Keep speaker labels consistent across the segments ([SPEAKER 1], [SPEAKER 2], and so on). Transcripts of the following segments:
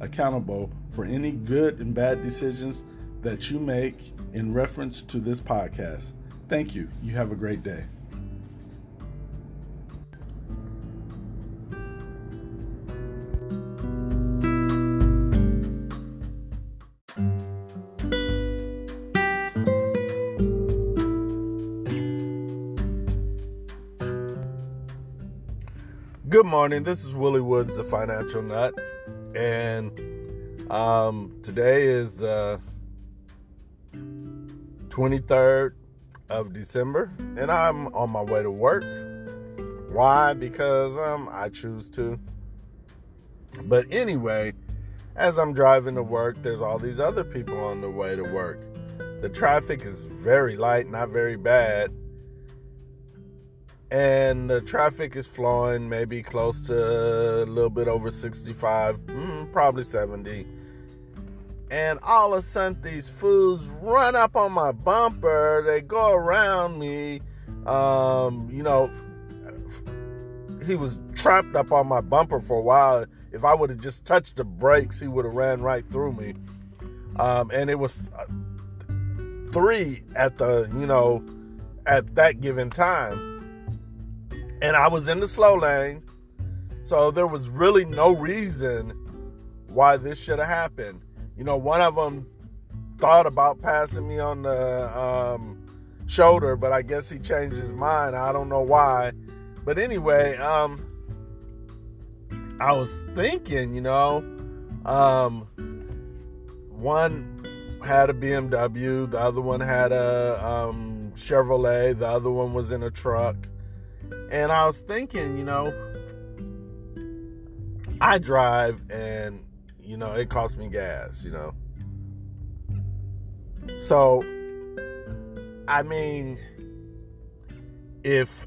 [SPEAKER 1] accountable for any good and bad decisions that you make in reference to this podcast. Thank you. You have a great day. Good morning. This is Willie Woods, the financial nut and um, today is uh, 23rd of December, and I'm on my way to work. Why? Because um, I choose to. But anyway, as I'm driving to work, there's all these other people on the way to work. The traffic is very light, not very bad and the traffic is flowing maybe close to a little bit over 65 mm, probably 70 and all of a sudden these fools run up on my bumper. They go around me um, you know he was trapped up on my bumper for a while. If i would have just touched the brakes he would have ran right through me. Um, and it was uh, three at the you know at that given time and I was in the slow lane. So there was really no reason why this should have happened. You know, one of them thought about passing me on the um, shoulder, but I guess he changed his mind. I don't know why. But anyway, um, I was thinking, you know, um, one had a BMW, the other one had a um, Chevrolet, the other one was in a truck. And I was thinking, you know, I drive and, you know, it costs me gas, you know. So, I mean, if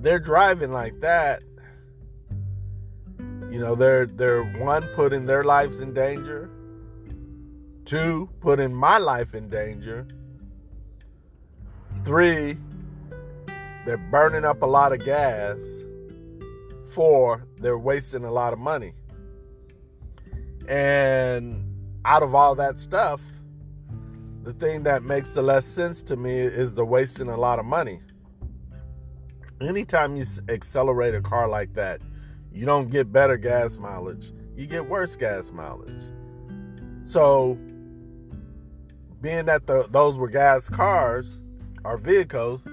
[SPEAKER 1] they're driving like that, you know, they're they're one putting their lives in danger, two putting my life in danger, three they're burning up a lot of gas. for they're wasting a lot of money. And out of all that stuff, the thing that makes the less sense to me is the wasting a lot of money. Anytime you accelerate a car like that, you don't get better gas mileage, you get worse gas mileage. So, being that the, those were gas cars or vehicles,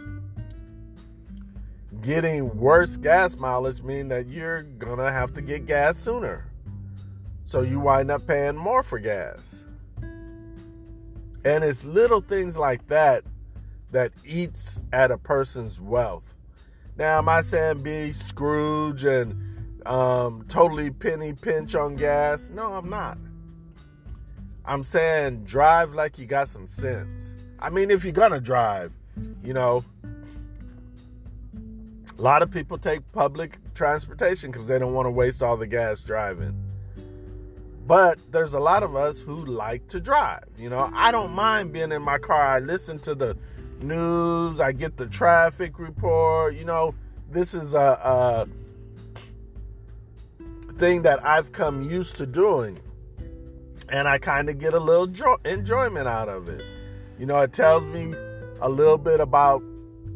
[SPEAKER 1] getting worse gas mileage mean that you're gonna have to get gas sooner. So you wind up paying more for gas. And it's little things like that that eats at a person's wealth. Now, am I saying be Scrooge and um, totally penny pinch on gas? No, I'm not. I'm saying drive like you got some sense. I mean, if you're gonna drive, you know, a lot of people take public transportation because they don't want to waste all the gas driving. But there's a lot of us who like to drive. You know, I don't mind being in my car. I listen to the news, I get the traffic report. You know, this is a, a thing that I've come used to doing. And I kind of get a little jo- enjoyment out of it. You know, it tells me a little bit about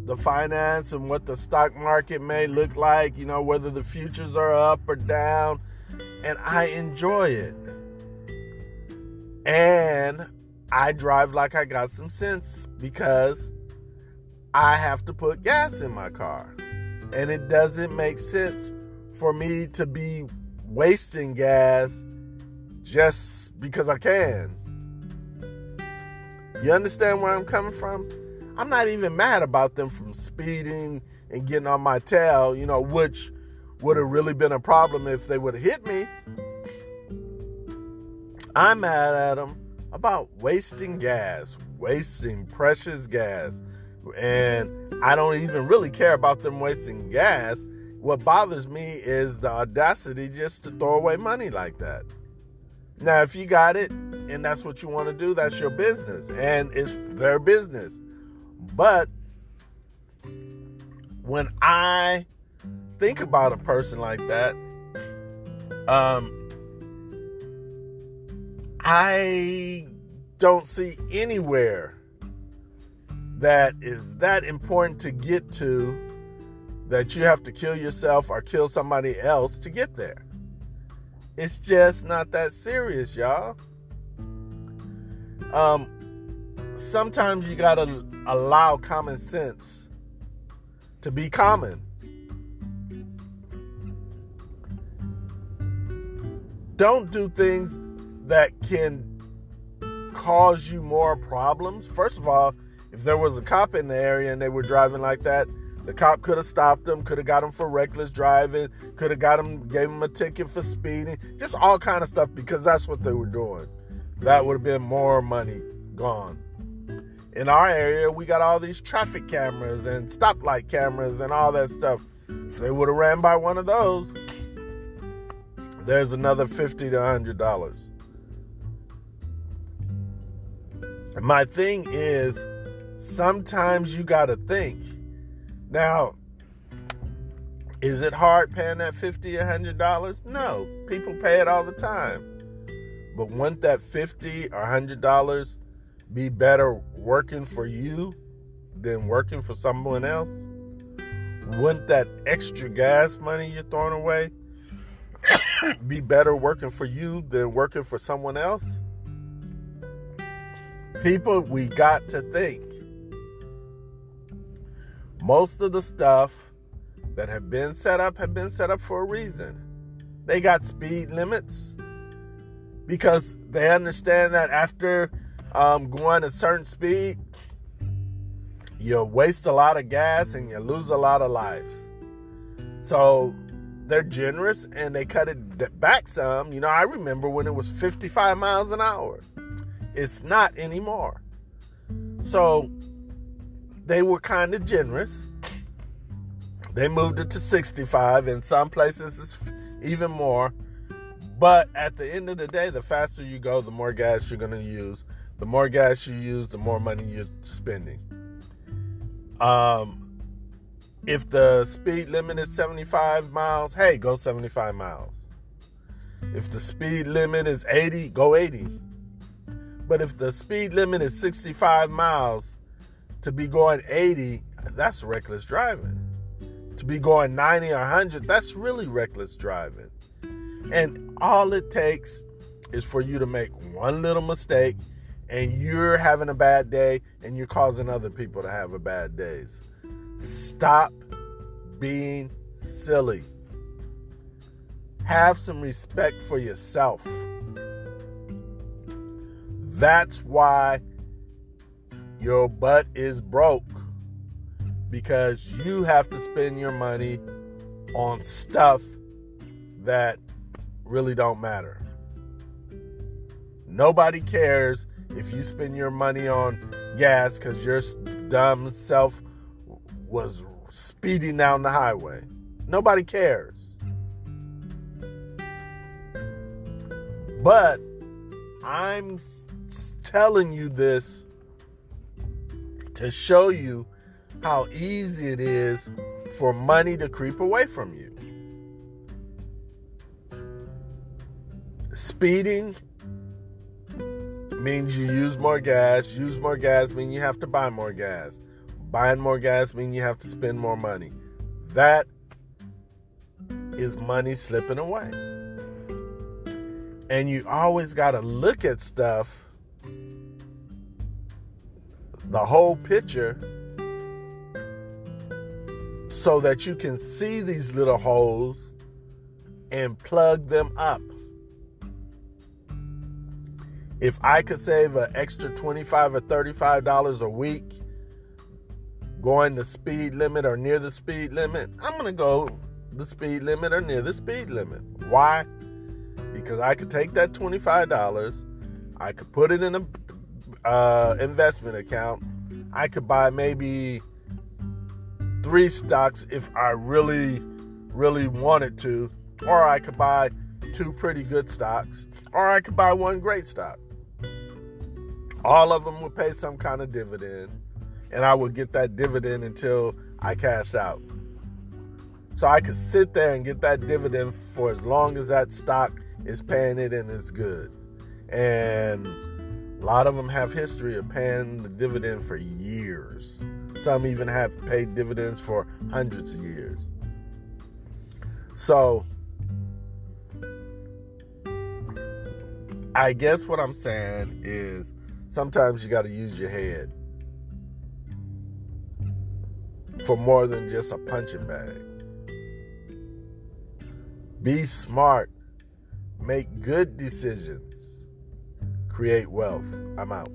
[SPEAKER 1] the finance and what the stock market may look like, you know, whether the futures are up or down. And I enjoy it. And I drive like I got some sense because I have to put gas in my car. And it doesn't make sense for me to be wasting gas just because I can. You understand where I'm coming from? I'm not even mad about them from speeding and getting on my tail, you know, which would have really been a problem if they would have hit me. I'm mad at them about wasting gas, wasting precious gas. And I don't even really care about them wasting gas. What bothers me is the audacity just to throw away money like that. Now, if you got it and that's what you want to do, that's your business and it's their business. But when I think about a person like that, um, I don't see anywhere that is that important to get to that you have to kill yourself or kill somebody else to get there. It's just not that serious, y'all. Um, sometimes you gotta allow common sense to be common. Don't do things that can cause you more problems. First of all, if there was a cop in the area and they were driving like that, the cop could have stopped them, could have got them for reckless driving, could have got them, gave them a ticket for speeding, just all kind of stuff because that's what they were doing. That would have been more money gone. In our area, we got all these traffic cameras and stoplight cameras and all that stuff. If they would have ran by one of those, there's another fifty to hundred dollars. My thing is, sometimes you got to think. Now, is it hard paying that fifty, a hundred dollars? No, people pay it all the time. But wouldn't that fifty or hundred dollars be better working for you than working for someone else? Wouldn't that extra gas money you're throwing away be better working for you than working for someone else? People, we got to think. Most of the stuff that have been set up have been set up for a reason. They got speed limits because they understand that after um, going a certain speed, you waste a lot of gas and you lose a lot of lives. So they're generous and they cut it back some. You know, I remember when it was 55 miles an hour. It's not anymore. So they were kind of generous. They moved it to 65. In some places, it's even more. But at the end of the day, the faster you go, the more gas you're going to use. The more gas you use, the more money you're spending. Um, if the speed limit is 75 miles, hey, go 75 miles. If the speed limit is 80, go 80. But if the speed limit is 65 miles, to be going 80, that's reckless driving. To be going 90 or 100, that's really reckless driving. And all it takes is for you to make one little mistake and you're having a bad day and you're causing other people to have a bad days. Stop being silly. Have some respect for yourself. That's why your butt is broke because you have to spend your money on stuff that really don't matter. Nobody cares if you spend your money on gas because your dumb self was speeding down the highway. Nobody cares. But I'm telling you this to show you how easy it is for money to creep away from you. Speeding means you use more gas. Use more gas means you have to buy more gas. Buying more gas means you have to spend more money. That is money slipping away. And you always got to look at stuff the whole picture so that you can see these little holes and plug them up. If I could save an extra 25 or 35 dollars a week going the speed limit or near the speed limit, I'm going to go the speed limit or near the speed limit. Why? because I could take that $25, I could put it in a uh, investment account, I could buy maybe three stocks if I really, really wanted to, or I could buy two pretty good stocks, or I could buy one great stock. All of them would pay some kind of dividend, and I would get that dividend until I cashed out. So I could sit there and get that dividend for as long as that stock is paying it and it's good. And a lot of them have history of paying the dividend for years. Some even have paid dividends for hundreds of years. So I guess what I'm saying is sometimes you got to use your head for more than just a punching bag. Be smart. Make good decisions. Create wealth. I'm out.